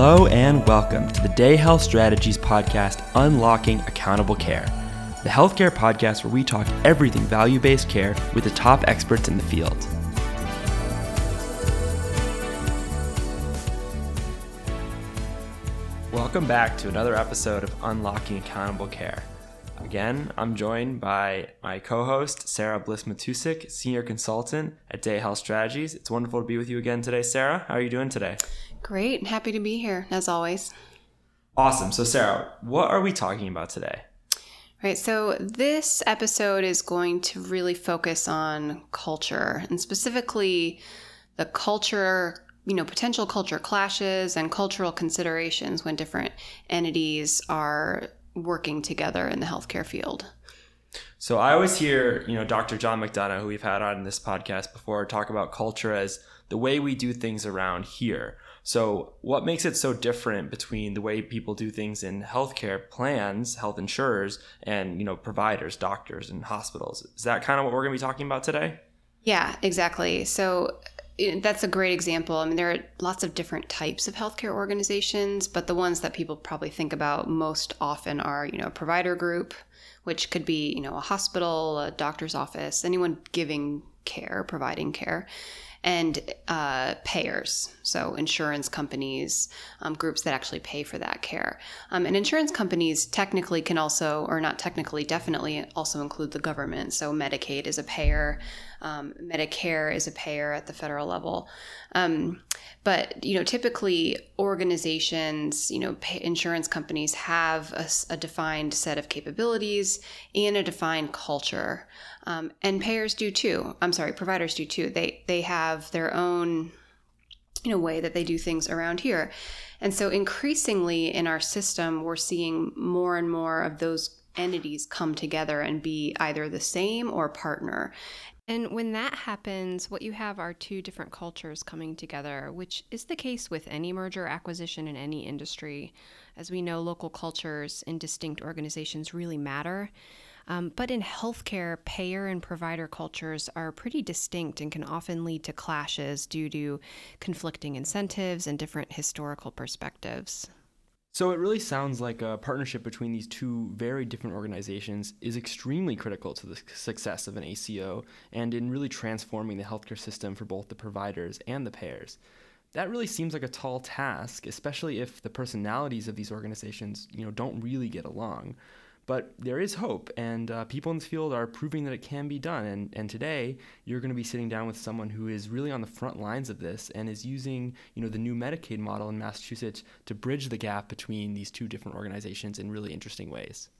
Hello and welcome to the Day Health Strategies podcast, Unlocking Accountable Care, the healthcare podcast where we talk everything value based care with the top experts in the field. Welcome back to another episode of Unlocking Accountable Care. Again, I'm joined by my co host, Sarah Bliss Matusik, Senior Consultant at Day Health Strategies. It's wonderful to be with you again today, Sarah. How are you doing today? Great. Happy to be here, as always. Awesome. So, Sarah, what are we talking about today? Right. So, this episode is going to really focus on culture and specifically the culture, you know, potential culture clashes and cultural considerations when different entities are working together in the healthcare field. So, I always hear, you know, Dr. John McDonough, who we've had on this podcast before, talk about culture as the way we do things around here. So, what makes it so different between the way people do things in healthcare plans, health insurers, and you know providers, doctors, and hospitals? Is that kind of what we're going to be talking about today? Yeah, exactly. So eh, that's a great example. I mean, there are lots of different types of healthcare organizations, but the ones that people probably think about most often are, you know, a provider group, which could be, you know, a hospital, a doctor's office, anyone giving care, providing care and uh, payers, so insurance companies, um, groups that actually pay for that care. Um, and insurance companies technically can also, or not technically, definitely also include the government. So Medicaid is a payer, um, Medicare is a payer at the federal level. Um, but you know, typically organizations, you know, insurance companies have a, a, defined set of capabilities and a defined culture, um, and payers do too. I'm sorry, providers do too. They they have their own you know way that they do things around here and so increasingly in our system we're seeing more and more of those entities come together and be either the same or partner and when that happens, what you have are two different cultures coming together, which is the case with any merger acquisition in any industry. As we know, local cultures in distinct organizations really matter. Um, but in healthcare, payer and provider cultures are pretty distinct and can often lead to clashes due to conflicting incentives and different historical perspectives. So it really sounds like a partnership between these two very different organizations is extremely critical to the success of an ACO and in really transforming the healthcare system for both the providers and the payers. That really seems like a tall task, especially if the personalities of these organizations, you know, don't really get along. But there is hope, and uh, people in this field are proving that it can be done. And, and today, you're going to be sitting down with someone who is really on the front lines of this and is using, you know, the new Medicaid model in Massachusetts to bridge the gap between these two different organizations in really interesting ways.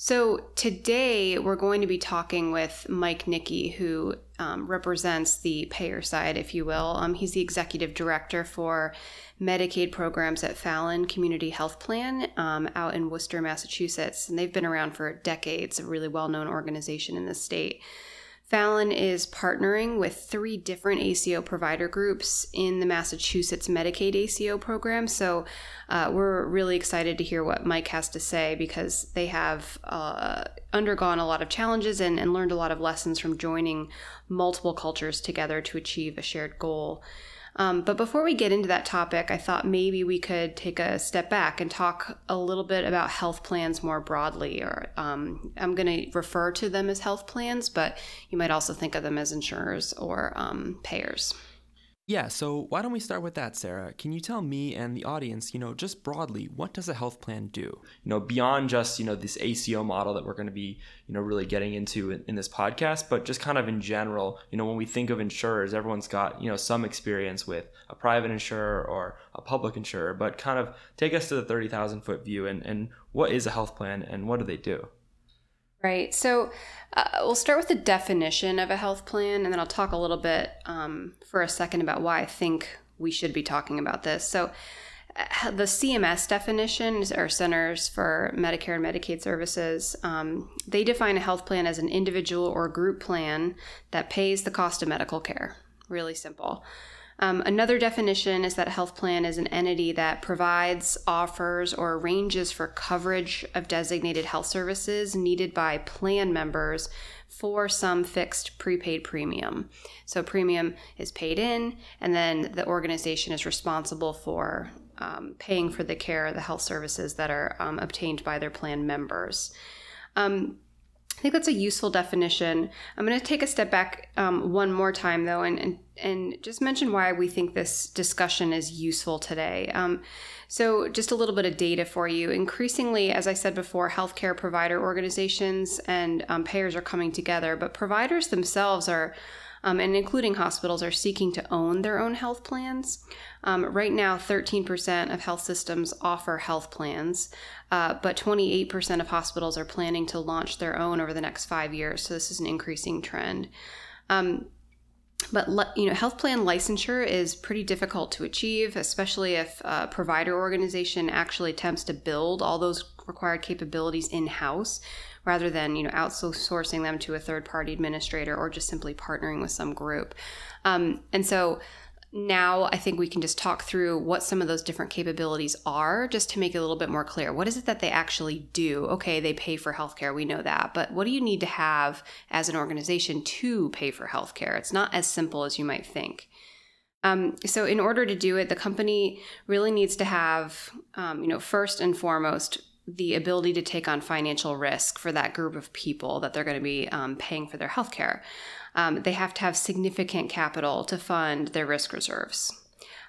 So today we're going to be talking with Mike Nickey, who um, represents the payer side, if you will. Um, he's the executive director for Medicaid programs at Fallon Community Health Plan um, out in Worcester, Massachusetts, and they've been around for decades. A really well-known organization in the state. Fallon is partnering with three different ACO provider groups in the Massachusetts Medicaid ACO program. So uh, we're really excited to hear what Mike has to say because they have uh, undergone a lot of challenges and, and learned a lot of lessons from joining multiple cultures together to achieve a shared goal. Um, but before we get into that topic, I thought maybe we could take a step back and talk a little bit about health plans more broadly. Or um, I'm going to refer to them as health plans, but you might also think of them as insurers or um, payers. Yeah, so why don't we start with that, Sarah? Can you tell me and the audience, you know, just broadly, what does a health plan do? You know, beyond just, you know, this ACO model that we're going to be, you know, really getting into in, in, this podcast, but just kind of in general, you know, when we think of insurers, everyone's got, you know, some experience with a private insurer or a public insurer, but kind of take us to the 30,000 foot view and, and what is a health plan and what do they do? Right. So uh, we'll start with the definition of a health plan, and then I'll talk a little bit um, for a second about why I think we should be talking about this. So, uh, the CMS definition, or Centers for Medicare and Medicaid Services, um, they define a health plan as an individual or group plan that pays the cost of medical care. Really simple. Um, another definition is that a health plan is an entity that provides, offers, or arranges for coverage of designated health services needed by plan members for some fixed prepaid premium. So, premium is paid in, and then the organization is responsible for um, paying for the care, the health services that are um, obtained by their plan members. Um, I think that's a useful definition. I'm going to take a step back um, one more time, though, and, and, and just mention why we think this discussion is useful today. Um, so, just a little bit of data for you. Increasingly, as I said before, healthcare provider organizations and um, payers are coming together, but providers themselves are um, and including hospitals, are seeking to own their own health plans. Um, right now, 13% of health systems offer health plans, uh, but 28% of hospitals are planning to launch their own over the next five years. So this is an increasing trend. Um, but you know, health plan licensure is pretty difficult to achieve, especially if a provider organization actually attempts to build all those required capabilities in house rather than you know outsourcing them to a third party administrator or just simply partnering with some group. Um, and so now I think we can just talk through what some of those different capabilities are just to make it a little bit more clear. What is it that they actually do? Okay, they pay for healthcare, we know that, but what do you need to have as an organization to pay for healthcare? It's not as simple as you might think. Um, so, in order to do it, the company really needs to have, um, you know, first and foremost, the ability to take on financial risk for that group of people that they're going to be um, paying for their healthcare. Um, they have to have significant capital to fund their risk reserves.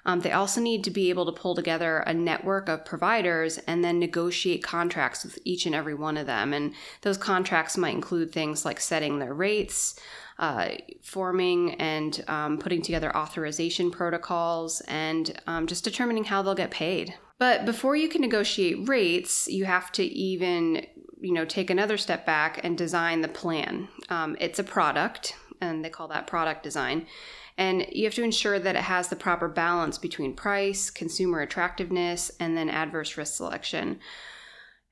Um, they also need to be able to pull together a network of providers and then negotiate contracts with each and every one of them. And those contracts might include things like setting their rates, uh, forming and um, putting together authorization protocols, and um, just determining how they'll get paid. But before you can negotiate rates, you have to even you know take another step back and design the plan. Um, it's a product, and they call that product design. And you have to ensure that it has the proper balance between price, consumer attractiveness, and then adverse risk selection.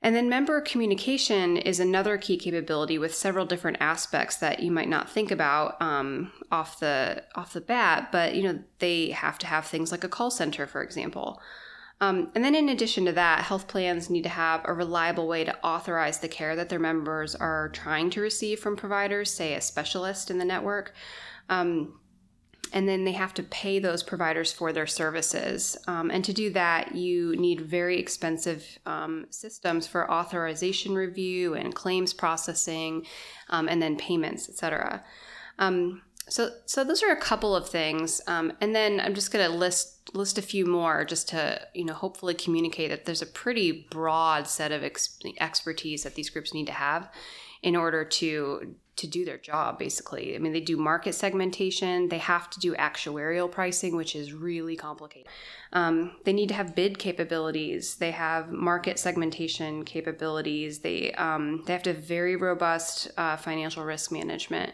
And then member communication is another key capability with several different aspects that you might not think about um, off the off the bat. But you know they have to have things like a call center, for example. Um, and then, in addition to that, health plans need to have a reliable way to authorize the care that their members are trying to receive from providers, say a specialist in the network. Um, and then they have to pay those providers for their services. Um, and to do that, you need very expensive um, systems for authorization review and claims processing, um, and then payments, et cetera. Um, so, so those are a couple of things, um, and then I'm just going to list list a few more just to you know hopefully communicate that there's a pretty broad set of ex- expertise that these groups need to have in order to to do their job basically. I mean they do market segmentation they have to do actuarial pricing which is really complicated. Um, they need to have bid capabilities they have market segmentation capabilities they um, they have to have very robust uh, financial risk management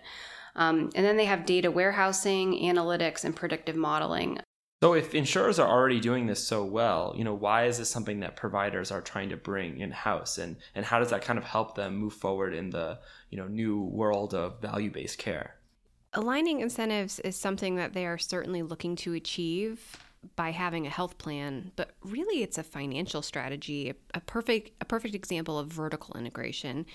um, and then they have data warehousing, analytics, and predictive modeling. So if insurers are already doing this so well, you know, why is this something that providers are trying to bring in house and and how does that kind of help them move forward in the, you know, new world of value-based care? Aligning incentives is something that they are certainly looking to achieve by having a health plan, but really it's a financial strategy, a perfect a perfect example of vertical integration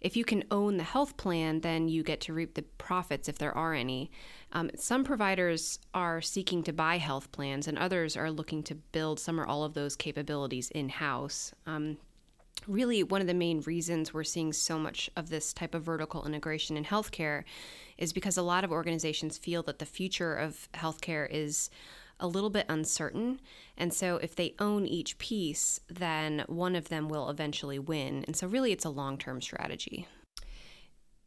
if you can own the health plan, then you get to reap the profits if there are any. Um, some providers are seeking to buy health plans, and others are looking to build some or all of those capabilities in house. Um, really, one of the main reasons we're seeing so much of this type of vertical integration in healthcare is because a lot of organizations feel that the future of healthcare is a little bit uncertain. And so if they own each piece, then one of them will eventually win. And so really it's a long term strategy.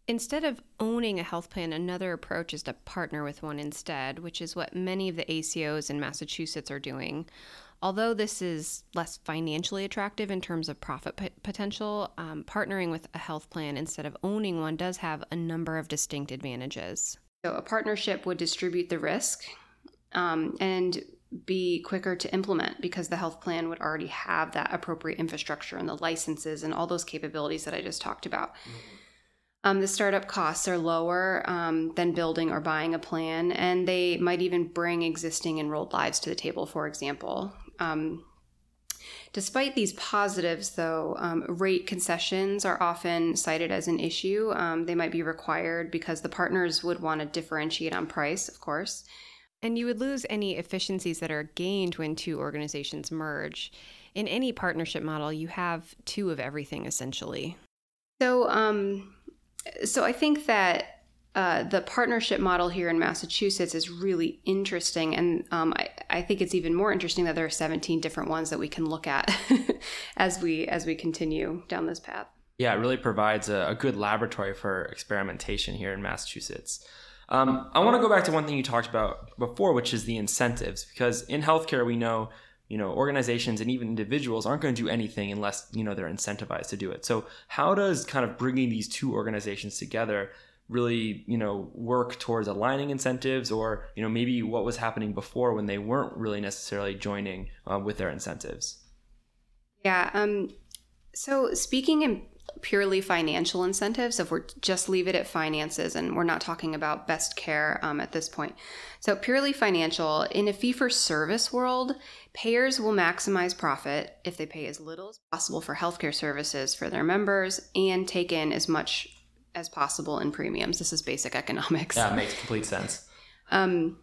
Instead of owning a health plan, another approach is to partner with one instead, which is what many of the ACOs in Massachusetts are doing. Although this is less financially attractive in terms of profit p- potential, um, partnering with a health plan instead of owning one does have a number of distinct advantages. So, a partnership would distribute the risk um, and be quicker to implement because the health plan would already have that appropriate infrastructure and the licenses and all those capabilities that I just talked about. Mm-hmm. Um, the startup costs are lower um, than building or buying a plan, and they might even bring existing enrolled lives to the table, for example. Um, despite these positives, though, um, rate concessions are often cited as an issue. Um, they might be required because the partners would want to differentiate on price, of course. And you would lose any efficiencies that are gained when two organizations merge. In any partnership model, you have two of everything essentially. So, um, so I think that uh, the partnership model here in Massachusetts is really interesting, and um, I, I, think it's even more interesting that there are 17 different ones that we can look at as we as we continue down this path. Yeah, it really provides a, a good laboratory for experimentation here in Massachusetts. Um, I want to go back to one thing you talked about before, which is the incentives, because in healthcare we know you know organizations and even individuals aren't going to do anything unless you know they're incentivized to do it. So how does kind of bringing these two organizations together really you know work towards aligning incentives or you know maybe what was happening before when they weren't really necessarily joining uh, with their incentives yeah um so speaking in purely financial incentives if we're just leave it at finances and we're not talking about best care um, at this point so purely financial in a fee for service world payers will maximize profit if they pay as little as possible for healthcare services for their members and take in as much as possible in premiums. This is basic economics. Yeah, makes complete sense. Um,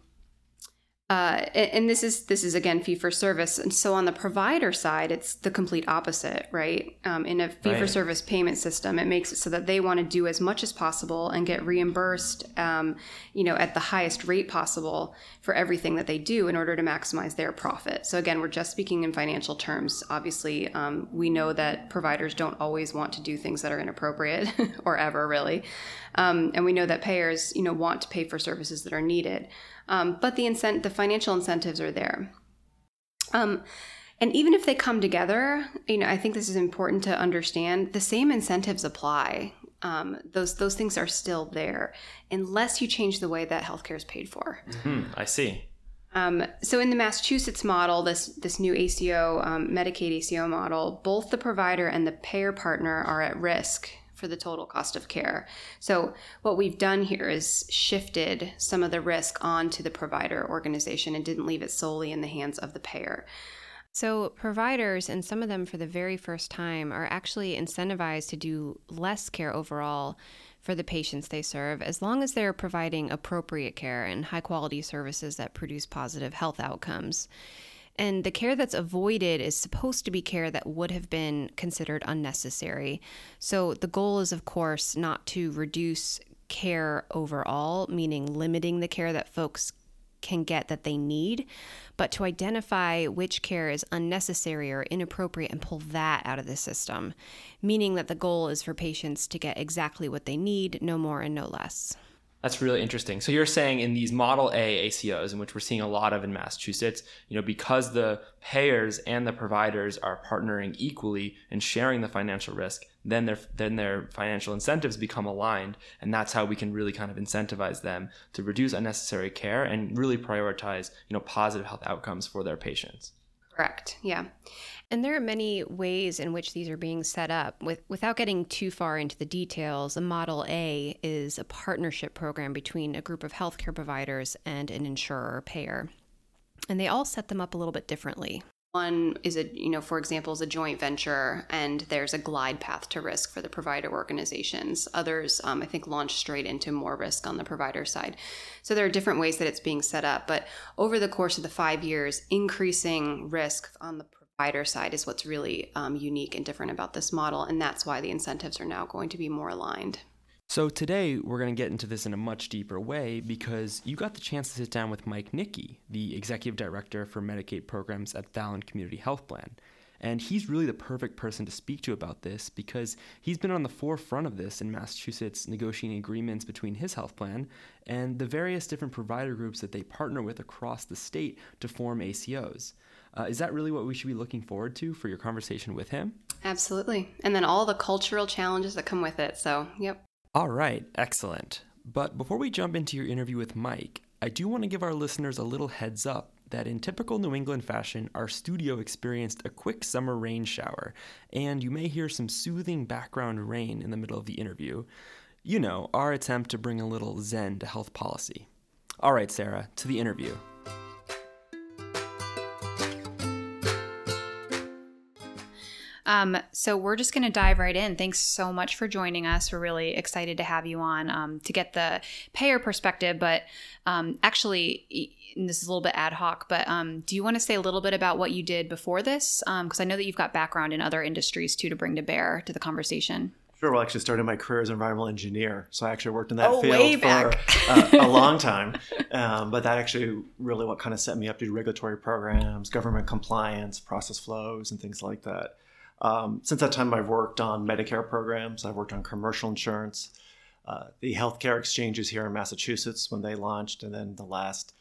uh, and this is this is again fee for service, and so on the provider side, it's the complete opposite, right? Um, in a fee for service payment system, it makes it so that they want to do as much as possible and get reimbursed, um, you know, at the highest rate possible for everything that they do in order to maximize their profit. So again, we're just speaking in financial terms. Obviously, um, we know that providers don't always want to do things that are inappropriate or ever really, um, and we know that payers, you know, want to pay for services that are needed. Um, but the incent- the financial incentives are there. Um, and even if they come together, you know, I think this is important to understand. The same incentives apply. Um, those those things are still there, unless you change the way that healthcare is paid for. Mm-hmm. I see. Um, so in the Massachusetts model, this this new ACO um, Medicaid ACO model, both the provider and the payer partner are at risk for the total cost of care. So, what we've done here is shifted some of the risk onto the provider organization and didn't leave it solely in the hands of the payer. So, providers, and some of them for the very first time, are actually incentivized to do less care overall for the patients they serve as long as they're providing appropriate care and high quality services that produce positive health outcomes. And the care that's avoided is supposed to be care that would have been considered unnecessary. So the goal is, of course, not to reduce care overall, meaning limiting the care that folks can get that they need, but to identify which care is unnecessary or inappropriate and pull that out of the system, meaning that the goal is for patients to get exactly what they need, no more and no less. That's really interesting. So you're saying in these Model A ACOs, in which we're seeing a lot of in Massachusetts, you know, because the payers and the providers are partnering equally and sharing the financial risk, then their then their financial incentives become aligned, and that's how we can really kind of incentivize them to reduce unnecessary care and really prioritize, you know, positive health outcomes for their patients. Correct. Yeah. And there are many ways in which these are being set up. With, without getting too far into the details, a Model A is a partnership program between a group of healthcare providers and an insurer or payer. And they all set them up a little bit differently. One is a, you know, for example, is a joint venture, and there's a glide path to risk for the provider organizations. Others, um, I think, launch straight into more risk on the provider side. So there are different ways that it's being set up. But over the course of the five years, increasing risk on the provider side is what's really um, unique and different about this model. And that's why the incentives are now going to be more aligned. So today we're going to get into this in a much deeper way because you got the chance to sit down with Mike Nickey, the executive director for Medicaid programs at Fallon Community Health Plan. And he's really the perfect person to speak to about this because he's been on the forefront of this in Massachusetts, negotiating agreements between his health plan and the various different provider groups that they partner with across the state to form ACOs. Uh, is that really what we should be looking forward to for your conversation with him? Absolutely. And then all the cultural challenges that come with it. So, yep. All right, excellent. But before we jump into your interview with Mike, I do want to give our listeners a little heads up that in typical New England fashion, our studio experienced a quick summer rain shower, and you may hear some soothing background rain in the middle of the interview. You know, our attempt to bring a little zen to health policy. All right, Sarah, to the interview. Um, so we're just going to dive right in. Thanks so much for joining us. We're really excited to have you on um, to get the payer perspective. But um, actually, this is a little bit ad hoc, but um, do you want to say a little bit about what you did before this? Because um, I know that you've got background in other industries too to bring to bear to the conversation. Sure. Well, I actually started my career as an environmental engineer, so I actually worked in that oh, field for uh, a long time. Um, but that actually really what kind of set me up to do regulatory programs, government compliance, process flows, and things like that. Um, since that time, I've worked on Medicare programs. I've worked on commercial insurance, uh, the healthcare exchanges here in Massachusetts when they launched, and then the last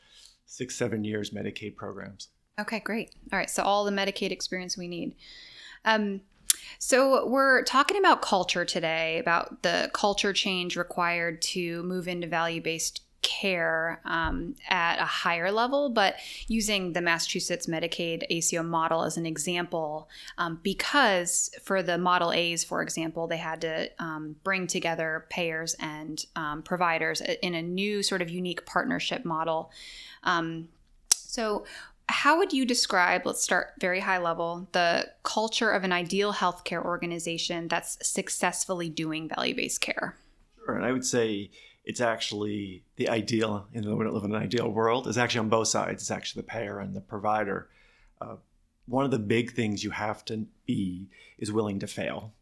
six, seven years Medicaid programs. Okay, great. All right, so all the Medicaid experience we need. Um, so, we're talking about culture today, about the culture change required to move into value based care um, at a higher level, but using the Massachusetts Medicaid ACO model as an example, um, because for the Model A's, for example, they had to um, bring together payers and um, providers in a new sort of unique partnership model. Um, so, how would you describe, let's start very high level, the culture of an ideal healthcare organization that's successfully doing value based care? Sure. And I would say it's actually the ideal, you know, we don't live in an ideal world, is actually on both sides. It's actually the payer and the provider. Uh, one of the big things you have to be is willing to fail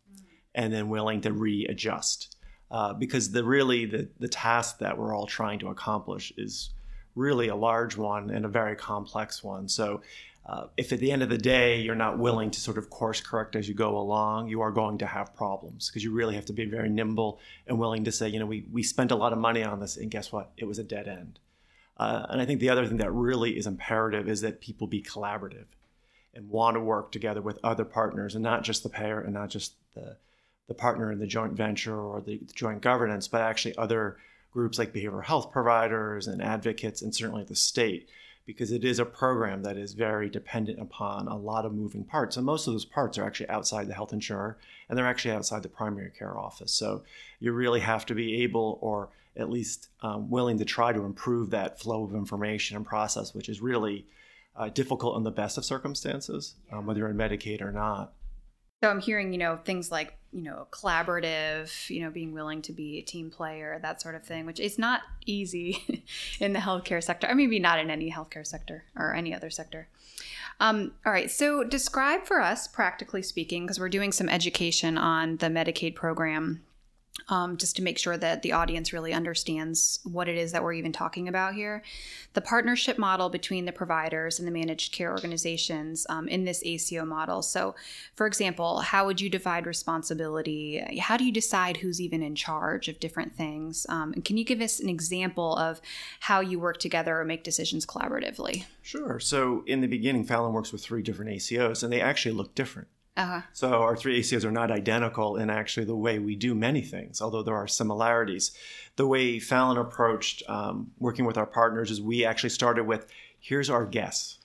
and then willing to readjust. Uh, because the really the, the task that we're all trying to accomplish is really a large one and a very complex one. So, uh, if at the end of the day you're not willing to sort of course correct as you go along, you are going to have problems because you really have to be very nimble and willing to say, you know, we, we spent a lot of money on this and guess what? It was a dead end. Uh, and I think the other thing that really is imperative is that people be collaborative and want to work together with other partners and not just the payer and not just the, the partner in the joint venture or the, the joint governance, but actually other groups like behavioral health providers and advocates, and certainly the state, because it is a program that is very dependent upon a lot of moving parts. And most of those parts are actually outside the health insurer and they're actually outside the primary care office. So you really have to be able, or at least um, willing to try to improve that flow of information and process, which is really uh, difficult in the best of circumstances, um, whether you're in Medicaid or not. So I'm hearing, you know, things like, you know, collaborative, you know, being willing to be a team player, that sort of thing, which is not easy in the healthcare sector. Mean, maybe not in any healthcare sector or any other sector. Um, all right, so describe for us, practically speaking, because we're doing some education on the Medicaid program um, just to make sure that the audience really understands what it is that we're even talking about here. The partnership model between the providers and the managed care organizations um, in this ACO model. So, for example, how would you divide responsibility? How do you decide who's even in charge of different things? Um, and can you give us an example of how you work together or make decisions collaboratively? Sure. So, in the beginning, Fallon works with three different ACOs, and they actually look different. Uh-huh. So our three ACOs are not identical in actually the way we do many things, although there are similarities. The way Fallon approached um, working with our partners is we actually started with here's our guess.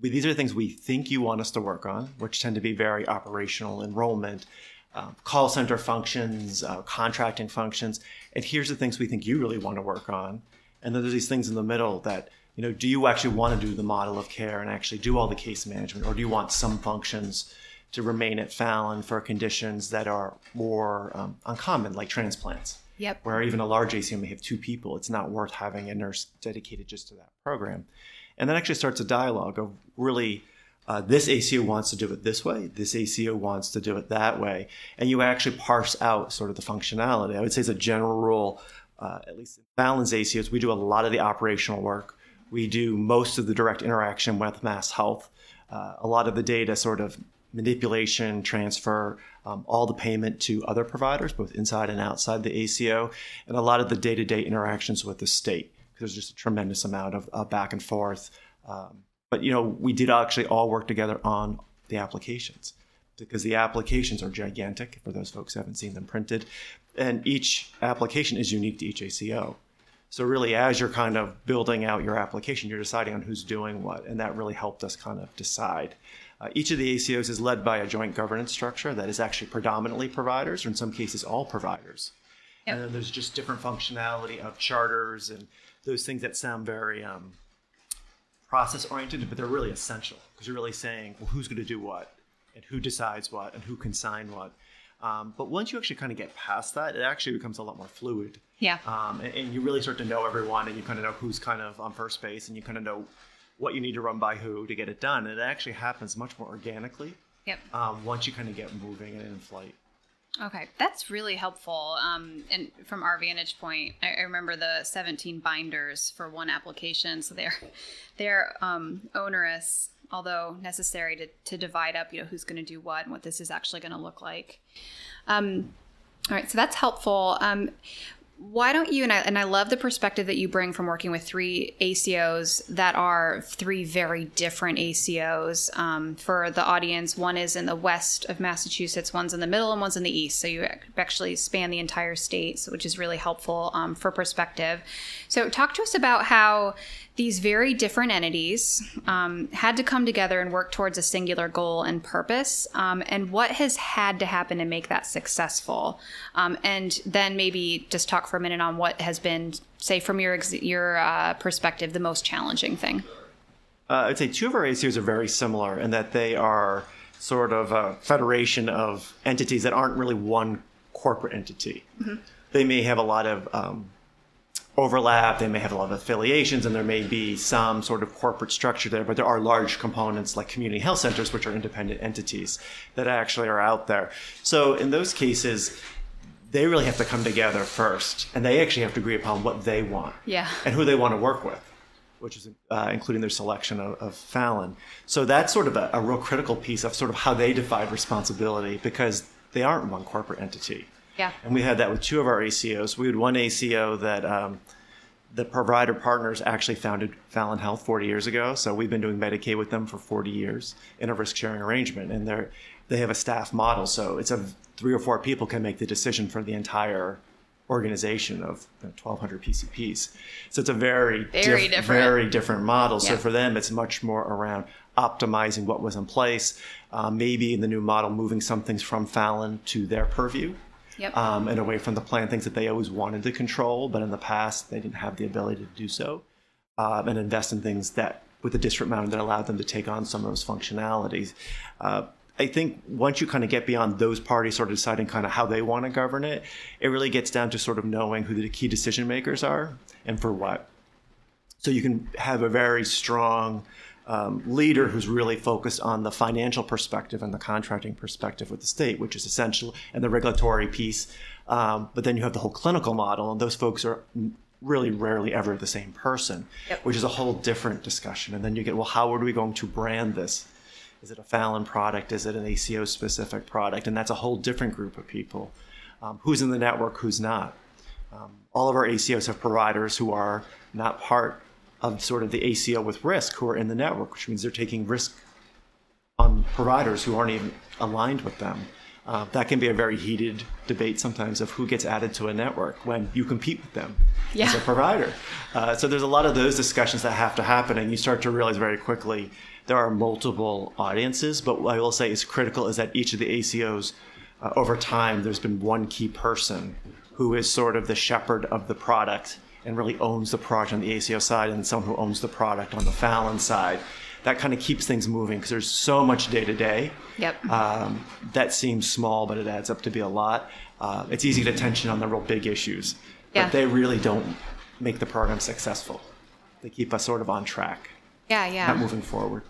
These are the things we think you want us to work on, which tend to be very operational, enrollment, uh, call center functions, uh, contracting functions. And here's the things we think you really want to work on. And then there's these things in the middle that you know, do you actually want to do the model of care and actually do all the case management, or do you want some functions to remain at Fallon for conditions that are more um, uncommon, like transplants. Yep. Where even a large ACO may have two people, it's not worth having a nurse dedicated just to that program. And that actually starts a dialogue of really uh, this ACO wants to do it this way, this ACO wants to do it that way. And you actually parse out sort of the functionality. I would say, as a general rule, uh, at least in Fallon's ACOs, we do a lot of the operational work. We do most of the direct interaction with Mass Health. Uh, a lot of the data sort of manipulation, transfer, um, all the payment to other providers, both inside and outside the ACO, and a lot of the day to day interactions with the state. There's just a tremendous amount of uh, back and forth. Um, but, you know, we did actually all work together on the applications because the applications are gigantic for those folks who haven't seen them printed. And each application is unique to each ACO. So really, as you're kind of building out your application, you're deciding on who's doing what, and that really helped us kind of decide. Uh, each of the ACOs is led by a joint governance structure that is actually predominantly providers, or in some cases, all providers. Yep. And then there's just different functionality of charters and those things that sound very um, process oriented, but they're really essential because you're really saying, well, who's going to do what? and who decides what and who can sign what. Um, but once you actually kind of get past that, it actually becomes a lot more fluid. Yeah. Um, and, and you really start to know everyone, and you kind of know who's kind of on first base, and you kind of know what you need to run by who to get it done. And it actually happens much more organically Yep. um, once you kind of get moving and in flight. Okay, that's really helpful. Um, and from our vantage point, I, I remember the 17 binders for one application, so they're they're um, onerous, although necessary to, to divide up, you know, who's going to do what and what this is actually going to look like. Um, all right, so that's helpful. Um, why don't you and I and I love the perspective that you bring from working with three ACOs that are three very different ACOs um, for the audience. One is in the west of Massachusetts, one's in the middle, and one's in the east. So you actually span the entire state, which is really helpful um, for perspective. So talk to us about how these very different entities um, had to come together and work towards a singular goal and purpose, um, and what has had to happen to make that successful. Um, and then maybe just talk for a minute on what has been, say, from your ex- your uh, perspective, the most challenging thing. Uh, I'd say two of our ACOs are very similar in that they are sort of a federation of entities that aren't really one corporate entity. They may have a lot of um, overlap, they may have a lot of affiliations, and there may be some sort of corporate structure there, but there are large components like community health centers, which are independent entities that actually are out there. So in those cases, they really have to come together first, and they actually have to agree upon what they want Yeah. and who they want to work with, which is uh, including their selection of, of Fallon. So that's sort of a, a real critical piece of sort of how they divide responsibility because they aren't one corporate entity. Yeah. And we had that with two of our ACOs. We had one ACO that um, the provider partners actually founded Fallon Health 40 years ago. So we've been doing Medicaid with them for 40 years in a risk sharing arrangement. And they're, they have a staff model. So it's a three or four people can make the decision for the entire organization of you know, 1,200 PCPs. So it's a very, Very different. very different model. So for them, it's much more around optimizing what was in place. Uh, maybe in the new model, moving some things from Fallon to their purview Yep. um, and away from the plan, things that they always wanted to control, but in the past they didn't have the ability to do so, um, and invest in things that with the DSRIP model that allowed them to take on some of those functionalities. Uh, I think once you kind of get beyond those parties sort of deciding kind of how they want to govern it, it really gets down to sort of knowing who the key decision makers are and for what. So you can have a very strong um, leader who's really focused on the financial perspective and the contracting perspective with the state, which is essential, and the regulatory piece. Um, but then you have the whole clinical model, and those folks are really rarely ever the same person, Yep. which is a whole different discussion. And then you get, well, how are we going to brand this? Is it a Fallon product? Is it an ACO specific product? And that's a whole different group of people. Um, who's in the network? Who's not? Um, all of our ACOs have providers who are not part of sort of the ACO with risk who are in the network, which means they're taking risk on providers who aren't even aligned with them. Uh, that can be a very heated debate sometimes of who gets added to a network when you compete with them as a provider. Uh, so there's a lot of those discussions that have to happen, and you start to realize very quickly there are multiple audiences. But what I will say is critical is that each of the ACOs, uh, over time, there's been one key person who is sort of the shepherd of the product and really owns the product on the ACO side, and someone who owns the product on the Fallon side. That kind of keeps things moving because there's so much day to day. Yep. Um, that seems small, but it adds up to be a lot. Uh, it's easy to tension on the real big issues, Yeah. but they really don't make the program successful. They keep us sort of on track, yeah. Yeah. not moving forward.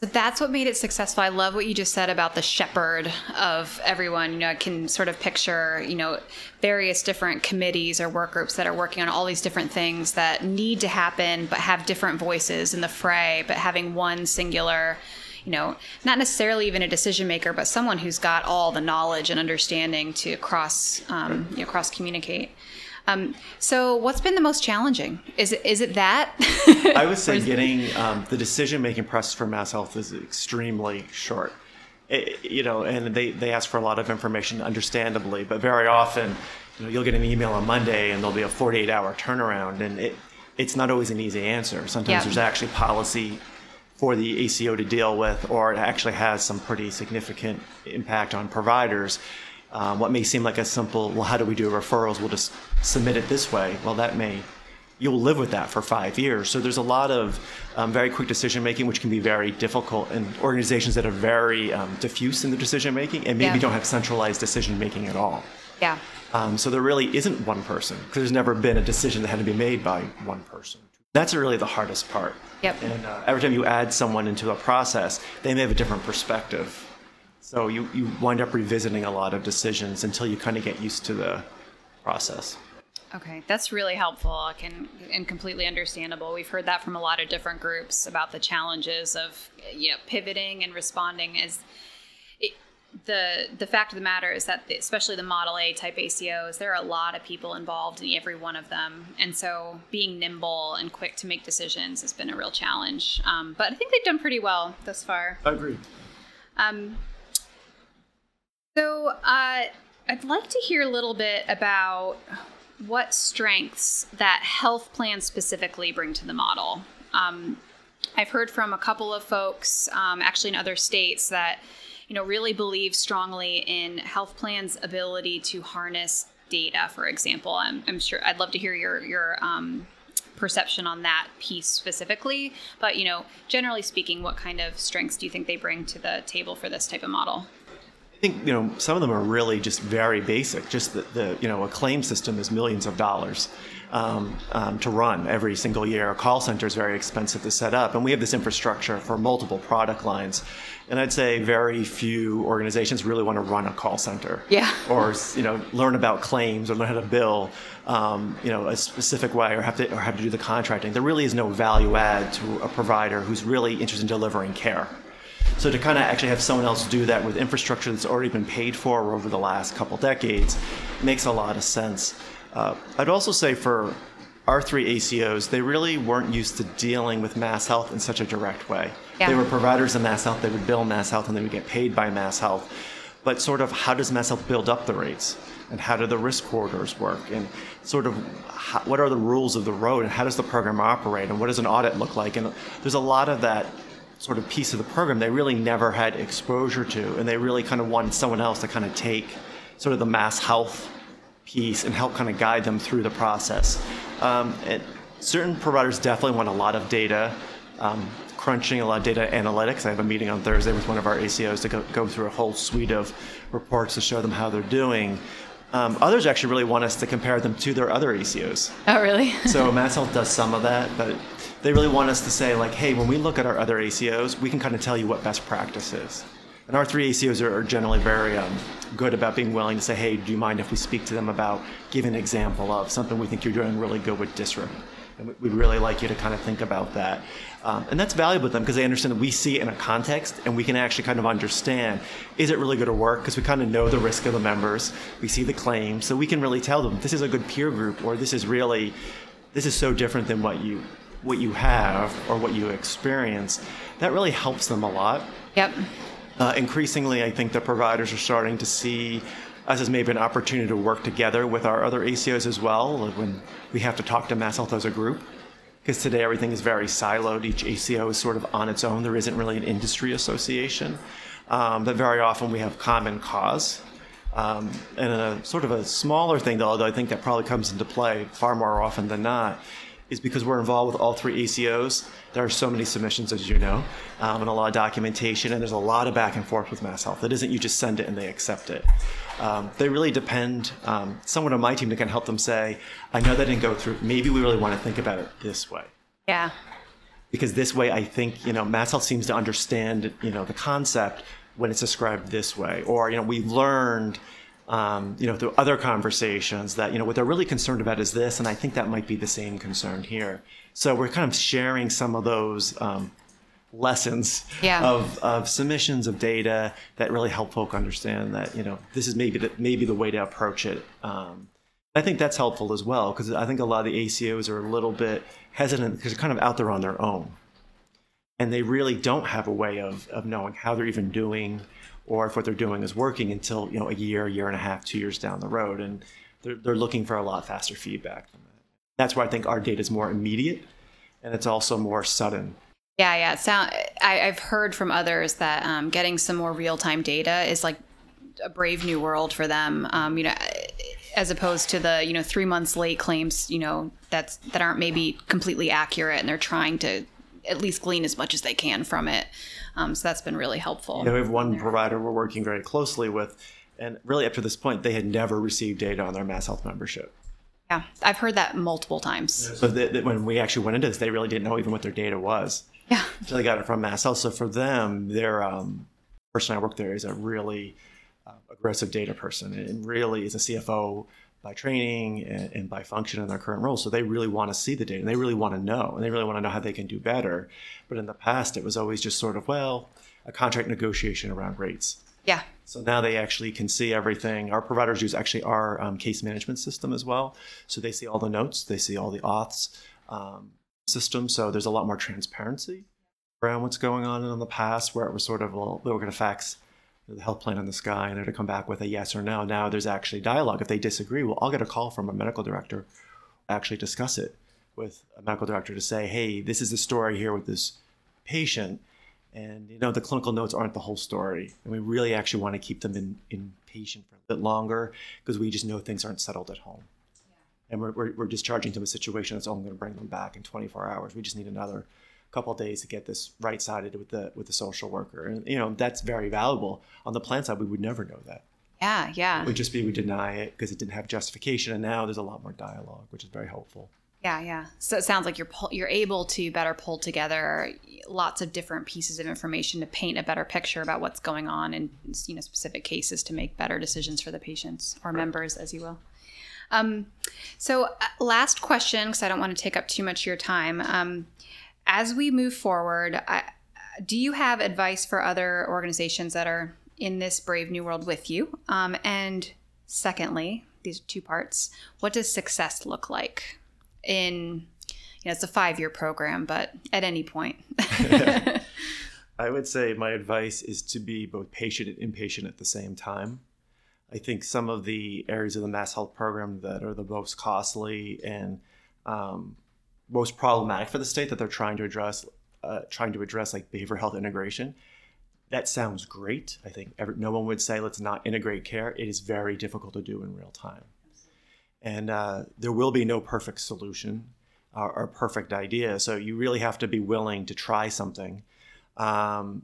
That's what made it successful. I love what you just said about the shepherd of everyone. You know, I can sort of picture, you know, various different committees or work groups that are working on all these different things that need to happen, but have different voices in the fray, but having one singular, you know, not necessarily even a decision maker, but someone who's got all the knowledge and understanding to cross, um, you know, cross communicate. Um, so, what's been the most challenging? Is it is it that? I would say getting um, the decision making process for Mass Health is extremely short. It- you know, and they, they ask for a lot of information, understandably, but very often, you know, you'll get an email on Monday and there'll be a 48 hour turnaround, and it it's not always an easy answer. Sometimes Yeah. there's actually policy for the ACO to deal with, or it actually has some pretty significant impact on providers. Um, what may seem like a simple, well, how do we do referrals? We'll just submit it this way. Well, that may you'll live with that for five years. So there's a lot of um, very quick decision making, which can be very difficult in organizations that are very um, diffuse in the decision making and maybe Yeah. don't have centralized decision making at all. Yeah. Um, so there really isn't one person because there's never been a decision that had to be made by one person. That's really the hardest part. Yep. And uh, every time you add someone into a process, they may have a different perspective. So you, you wind up revisiting a lot of decisions until you kind of get used to the process. Okay, that's really helpful can, and completely understandable. We've heard that from a lot of different groups about the challenges of you know, pivoting and responding. It, the the fact of the matter is that especially the Model A type ACOs, there are a lot of people involved in every one of them, and so being nimble and quick to make decisions has been a real challenge. Um, but I think they've done pretty well thus far. I agree. Um, so uh, I'd like to hear a little bit about what strengths that health plans specifically bring to the model. Um, I've heard from a couple of folks, um, actually in other states, that you know really believe strongly in health plans' ability to harness data. For example, I'm, I'm sure I'd love to hear your your um, perception on that piece specifically. But you know, generally speaking, what kind of strengths do you think they bring to the table for this type of model? I think you know some of them are really just very basic. Just the, the you know a claim system is millions of dollars um, um, to run every single year. A call center is very expensive to set up, and we have this infrastructure for multiple product lines. And I'd say very few organizations really want to run a call center. Yeah. Or you know learn about claims or learn how to bill, um, you know, a specific way or have to or have to do the contracting. There really is no value add to a provider who's really interested in delivering care. So to kind of actually have someone else do that with infrastructure that's already been paid for over the last couple decades makes a lot of sense. Uh, I'd also say for our three ACOs, they really weren't used to dealing with Mass Health in such a direct way. Yeah. They were providers of Mass Health, they would bill Mass Health, and they would get paid by Mass Health. But sort of how does Mass Health build up the rates? And how do the risk corridors work? And sort of how, what are the rules of the road? And how does the program operate? And what does an audit look like? And there's a lot of that sort of piece of the program they really never had exposure to. And they really kind of wanted someone else to kind of take sort of the Mass Health piece and help kind of guide them through the process. Um, certain providers definitely want a lot of data, um, crunching, a lot of data analytics. I have a meeting on Thursday with one of our ACOs to go, go through a whole suite of reports to show them how they're doing. Um, others actually really want us to compare them to their other ACOs. Oh, really? So Mass Health does some of that, but they really want us to say like, hey, when we look at our other ACOs, we can kind of tell you what best practice is. And our three ACOs are, generally very um, good about being willing to say, hey, do you mind if we speak to them about giving an example of something we think you're doing really good with DSRIP? And we- we'd really like you to kind of think about that. Um, and that's valuable to them because they understand that we see it in a context and we can actually kind of understand is it really going to work? Because we kind of know the risk of the members, we see the claims, so we can really tell them this is a good peer group or this is really this is so different than what you what you have or what you experience. That really helps them a lot. Yep. Uh, increasingly, I think the providers are starting to see us as maybe an opportunity to work together with our other ACOs as well like when we have to talk to Mass Health as a group. Because today everything is very siloed. Each ACO is sort of on its own. There isn't really an industry association. Um, but very often we have common cause. Um, and a sort of a smaller thing, though, although I think that probably comes into play far more often than not, is because we're involved with all three ACOs. There are so many submissions, as you know, um, and a lot of documentation, and there's a lot of back and forth with Mass Health. It isn't you just send it and they accept it. Um, they really depend. Um, someone on my team that can help them say, "I know that didn't go through. Maybe we really want to think about it this way." Yeah. because this way I think you know Mass Health seems to understand you know the concept when it's described this way, or you know we learned um, you know through other conversations that you know what they're really concerned about is this, and I think that might be the same concern here. So we're kind of sharing some of those um, lessons Yeah. of, of submissions of data that really help folk understand that you know this is maybe the, maybe the way to approach it. Um, I think that's helpful as well because I think a lot of the ACOs are a little bit hesitant because they're kind of out there on their own. And they really don't have a way of, of knowing how they're even doing or if what they're doing is working until, you know, a year, year and a half, two years down the road. And they're, they're looking for a lot faster feedback. That's why I think our data is more immediate and it's also more sudden. Yeah, yeah. I, I've heard from others that um, getting some more real time data is like a brave new world for them. Um, you know, as opposed to the you know three months late claims you know that's that aren't maybe completely accurate and they're trying to at least glean as much as they can from it um, so that's been really helpful Yeah, we have one provider we're working very closely with, and really up to this point, they had never received data on their Mass Health membership. yeah i've heard that multiple times So that that when we actually went into this, they really didn't know even what their data was. yeah So they got it from Mass Health. So for them, their um, person I work there is a really uh, aggressive data person, and really is a CFO by training and, and by function in their current role. So they really want to see the data, and they really want to know, and they really want to know how they can do better. But in the past, it was always just sort of well, a contract negotiation around rates. yeah So now they actually can see everything. Our providers use actually our um, case management system as well. So they see all the notes, they see all the auths um, system. So there's a lot more transparency around what's going on in the past, where it was sort of, well, we're going to fax the health plan in the sky and they're to come back with a yes or no. Now there's actually dialogue. If they disagree, well, I'll get a call from a medical director, actually discuss it with a medical director to say, hey, this is the story here with this patient. And you know the clinical notes aren't the whole story. And we really actually want to keep them in, in patient for a bit longer because we just know things aren't settled at home. And we're, we're, we're discharging to a situation that's only going to bring them back in 24 hours. We just need another couple of days to get this right sided with the with the social worker and you know that's very valuable on the plan side we would never know that yeah yeah it would just be we deny it because it didn't have justification and now there's a lot more dialogue which is very helpful Yeah, yeah. So it sounds like you're pull, you're able to better pull together lots of different pieces of information to paint a better picture about what's going on in you know specific cases to make better decisions for the patients or members, as you will. Um, so uh, last question, because I don't want to take up too much of your time. Um, as we move forward, I, do you have advice for other organizations that are in this brave new world with you? Um, and secondly, these are two parts. What does success look like? in you know it's a five year program but at any point I would say my advice is to be both patient and impatient at the same time. I think some of the areas of the MassHealth program that are the most costly and um, most problematic for the state that they're trying to address, uh, trying to address like behavioral health integration. That sounds great. I think every, no one would say let's not integrate care. It is very difficult to do in real time, and uh, there will be no perfect solution or, or perfect idea. So you really have to be willing to try something um,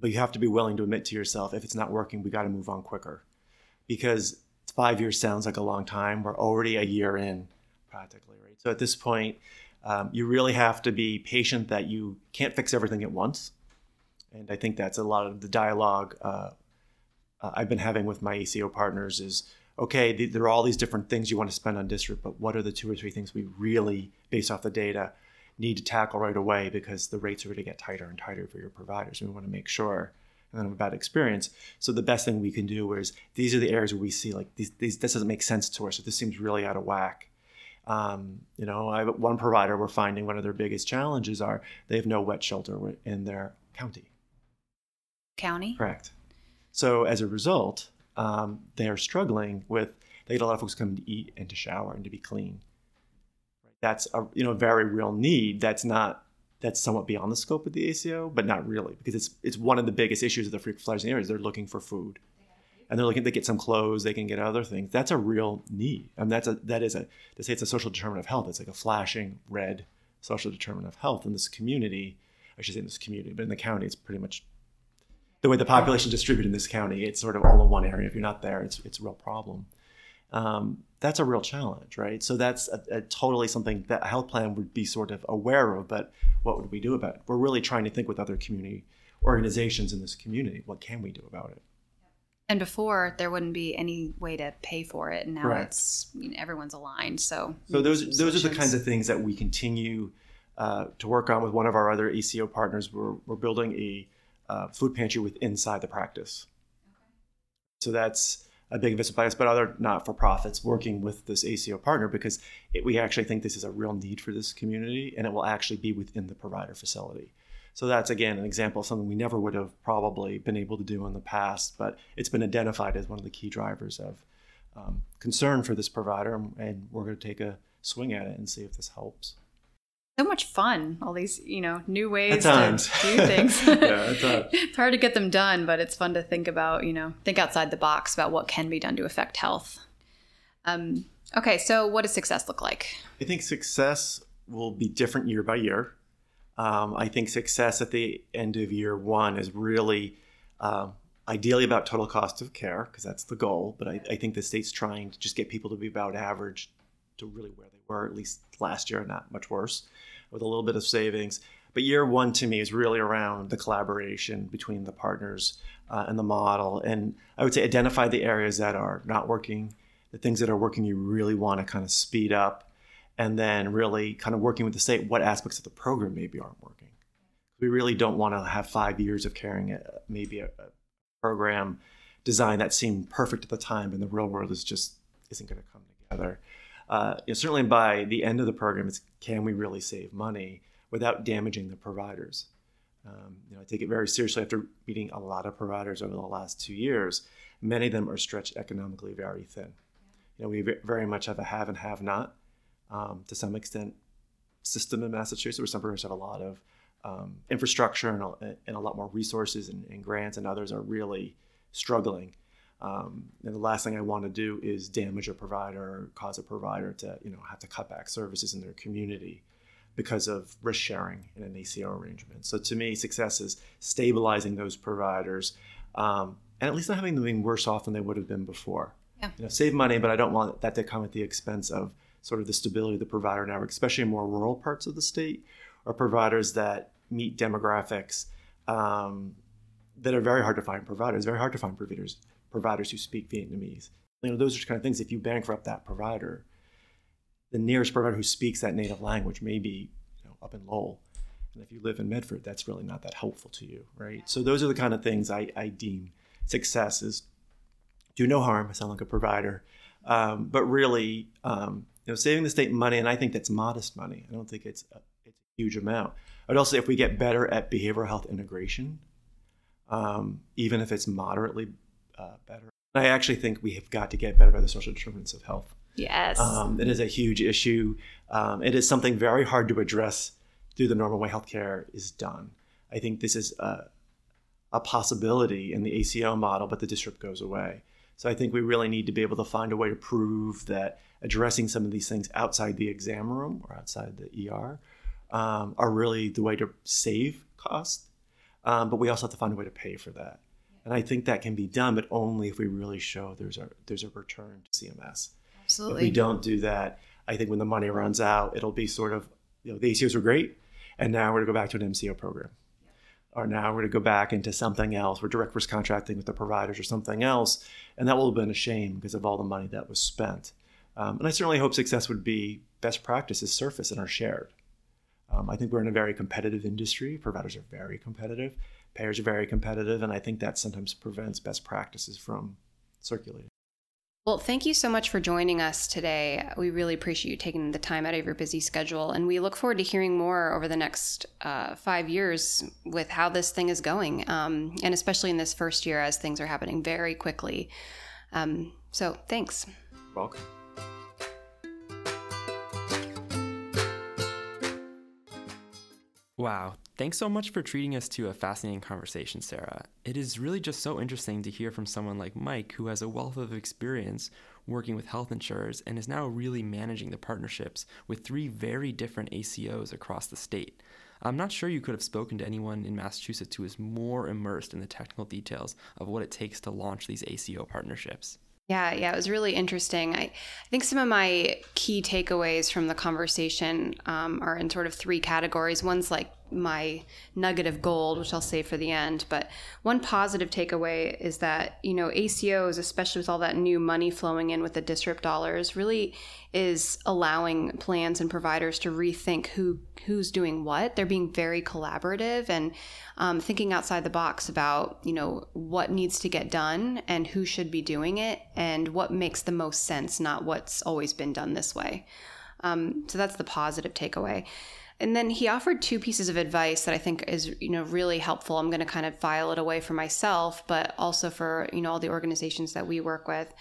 but you have to be willing to admit to yourself if it's not working, we got to move on quicker. Because five years sounds like a long time. We're already a year in, practically, right? So at this point, um, you really have to be patient that you can't fix everything at once. And I think that's a lot of the dialogue uh, uh, I've been having with my ACO partners is okay, th- there are all these different things you want to spend on DSRIP, but what are the two or three things we really, based off the data, need to tackle right away because the rates are going to get tighter and tighter for your providers. We want to make sure and then a bad experience. So the best thing we can do is these are the areas where we see like these, these this doesn't make sense to us. Or this seems really out of whack. Um, you know, I one provider we're finding one of their biggest challenges are they have no wet shelter in their county. county Correct. So as a result, um, they are struggling with. They get a lot of folks coming to eat and to shower and to be clean. That's a you know very real need. That's not that's somewhat beyond the scope of the ACO, but not really because it's it's one of the biggest issues of the frequent flyers in the areas. They're looking for food, and they're looking they get some clothes. They can get other things. That's a real need. I mean, that's a that is a to say it's a social determinant of health. It's like a flashing red social determinant of health in this community. I should say in this community, but in the county, it's pretty much the way the population is distributed in this county, it's sort of all in one area. If you're not there, it's it's a real problem. Um, that's a real challenge, right? So that's a, a totally something that a health plan would be sort of aware of. But what would we do about it? We're really trying to think with other community organizations in this community. What can we do about it? And before there wouldn't be any way to pay for it and now Correct. it's you know, everyone's aligned so So those those are the kinds of things that we continue uh, to work on with one of our other ACO partners. We're we're building a uh, food pantry with inside the practice. So that's a big investment by us, but other not-for-profits working with this ACO partner because it, we actually think this is a real need for this community, and it will actually be within the provider facility. So that's again an example of something we never would have probably been able to do in the past, but it's been identified as one of the key drivers of um, concern for this provider, and- and we're going to take a swing at it and see if this helps. so much fun all these you know new ways to do things Yeah, at times. it's hard to get them done but it's fun to think about you know think outside the box about what can be done to affect health Um, okay, so what does success look like? I think success will be different year by year. Um, I think success at the end of year one is really um, ideally about total cost of care because that's the goal. But I, I, think the state's trying to just get people to be about average to really where they were at least last year, not much worse, with a little bit of savings. But year one to me is really around the collaboration between the partners uh, and the model. And I would say identify the areas that are not working, the things that are working you really want to kind of speed up, and then really kind of working with the state what aspects of the program maybe aren't working. We really don't want to have five years of carrying a, maybe a, a program design that seemed perfect at the time, and the real world is just isn't going to come together. Uh, know, certainly by the end of the program, it's can we really save money without damaging the providers? Um, you know, I take it very seriously after meeting a lot of providers over the last two years. Many of them are stretched economically very thin. You know, we very much have a have and have not. Um, to some extent, system in Massachusetts, where some providers have a lot of um, infrastructure and a, and a, lot more resources and, and, grants, and others are really struggling. Um, and the last thing I want to do is damage a provider or cause a provider to, you know, have to cut back services in their community because of risk sharing in an ACO arrangement. So to me, success is stabilizing those providers um, and at least not having them being worse off than they would have been before. Yeah. You know, save money, but I don't want that to come at the expense of sort of the stability of the provider network, especially in more rural parts of the state, or providers that meet demographics um, that are very hard to find providers. Very hard to find providers providers who speak Vietnamese. You know, those are kind of things. If you bankrupt that provider, the nearest provider who speaks that native language may be you know, up in Lowell. And if you live in Medford, that's really not that helpful to you, right? So those are the kind of things I, I deem success is do no harm. I sound like a provider, um, but really, um, know, saving the state money, and I think that's modest money. I don't think it's a, it's a huge amount. I'd also say if we get better at behavioral health integration, um, even if it's moderately uh, better, I actually think we have got to get better at the social determinants of health. Yes. Um, it is a huge issue. Um, it is something very hard to address through the normal way healthcare is done. I think this is a, a possibility in the ACO model, but the DSRIP goes away. So I think we really need to be able to find a way to prove that addressing some of these things outside the exam room or outside the ER um, are really the way to save cost. Um, but we also have to find a way to pay for that. And I think that can be done, but only if we really show there's a there's a return to CMS. Absolutely. If we don't do that, I think when the money runs out, it'll be sort of you know the ACOs were great, and now we're going to go back to an MCO program, or now we're going to go back into something else. We're direct risk contracting with the providers or something else, and that will have been a shame because of all the money that was spent. Um, and I certainly hope success would be best practices surface and are shared. Um, I think we're in a very competitive industry. Providers are very competitive, payers are very competitive, and I think that sometimes prevents best practices from circulating. Well, thank you so much for joining us today. We really appreciate you taking the time out of your busy schedule, and we look forward to hearing more over the next uh, five years with how this thing is going, um, and especially in this first year as things are happening very quickly. Um, so, thanks. Welcome. Wow. Thanks so much for treating us to a fascinating conversation, Sarah. It is really just so interesting to hear from someone like Mike, who has a wealth of experience working with health insurers and is now really managing the partnerships with three very different ACOs across the state. I'm not sure you could have spoken to anyone in Massachusetts who is more immersed in the technical details of what it takes to launch these ACO partnerships. Yeah, yeah, it was really interesting. I, I think some of my key takeaways from the conversation um, are in sort of three categories. One's like my nugget of gold, which I'll save for the end. But one positive takeaway is that, you know, ACOs, especially with all that new money flowing in with the DSRIP dollars, really is allowing plans and providers to rethink who who's doing what. They're being very collaborative and um, thinking outside the box about, you know, what needs to get done and who should be doing it and what makes the most sense, not what's always been done this way. Um, so that's the positive takeaway. And then he offered two pieces of advice that I think is, you know, really helpful. I'm going to kind of file it away for myself, but also for, you know, all the organizations that we work with.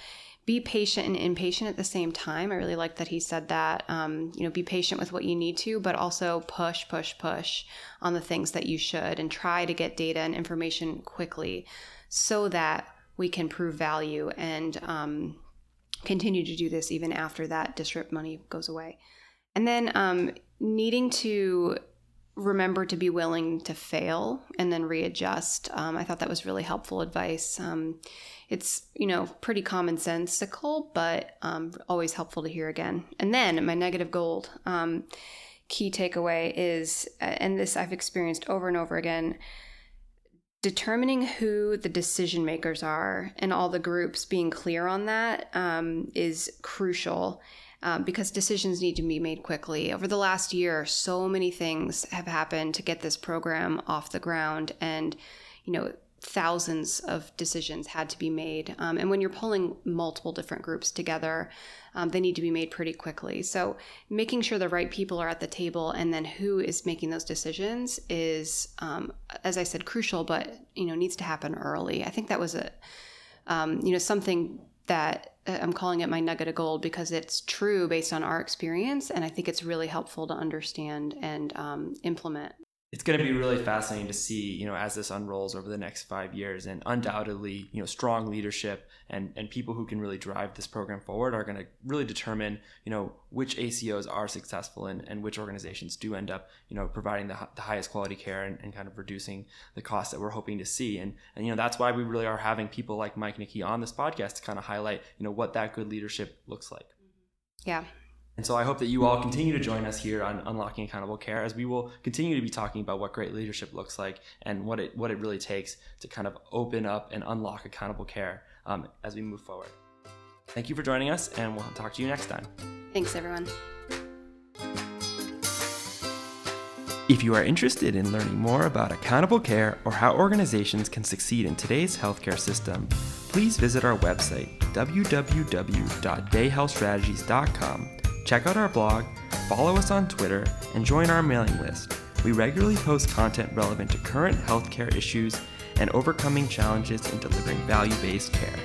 Be patient and impatient at the same time. I really like that he said that. Um, you know, be patient with what you need to, but also push, push, push on the things that you should and try to get data and information quickly so that we can prove value and um, continue to do this even after that DSRIP money goes away. And then um, needing to remember to be willing to fail and then readjust. Um, I thought that was really helpful advice. Um, it's you know pretty commonsensical, but um, always helpful to hear again. And then my negative gold um, key takeaway is, uh, and this I've experienced over and over again. Determining who the decision makers are and all the groups being clear on that um, is crucial um, because decisions need to be made quickly. Over the last year, so many things have happened to get this program off the ground, and you know, thousands of decisions had to be made. Um, and when you're pulling multiple different groups together, um, they need to be made pretty quickly. So, making sure the right people are at the table and then who is making those decisions is, um, as I said, crucial, but you know, needs to happen early. I think that was a, um, you know, something that I'm calling it my nugget of gold because it's true based on our experience, and I think it's really helpful to understand and um, implement it's going to be really fascinating to see, you know, as this unrolls over the next five years. And undoubtedly, you know, strong leadership and, and people who can really drive this program forward are going to really determine, you know, which ACOs are successful and, and which organizations do end up, you know, providing the, the highest quality care and, and kind of reducing the costs that we're hoping to see. And, and, you know, that's why we really are having people like Mike Nickey on this podcast to kind of highlight, you know, what that good leadership looks like. Yeah, and so I hope that you all continue to join us here on Unlocking Accountable Care as we will continue to be talking about what great leadership looks like and what it what it really takes to kind of open up and unlock accountable care um, as we move forward. Thank you for joining us, and we'll talk to you next time. Thanks, everyone. If you are interested in learning more about accountable care or how organizations can succeed in today's healthcare system, please visit our website, www.dayhealthstrategies.com Check out our blog, follow us on Twitter, and join our mailing list. We regularly post content relevant to current healthcare issues and overcoming challenges in delivering value based care.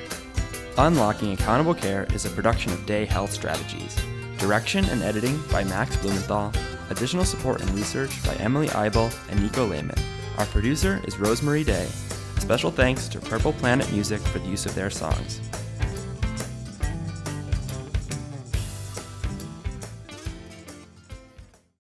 Unlocking Accountable Care is a production of Day Health Strategies. Direction and editing by Max Blumenthal. Additional support and research by Emily Eibel and Nico Lehman. Our producer is Rosemarie Day. Special thanks to Purple Planet Music for the use of their songs.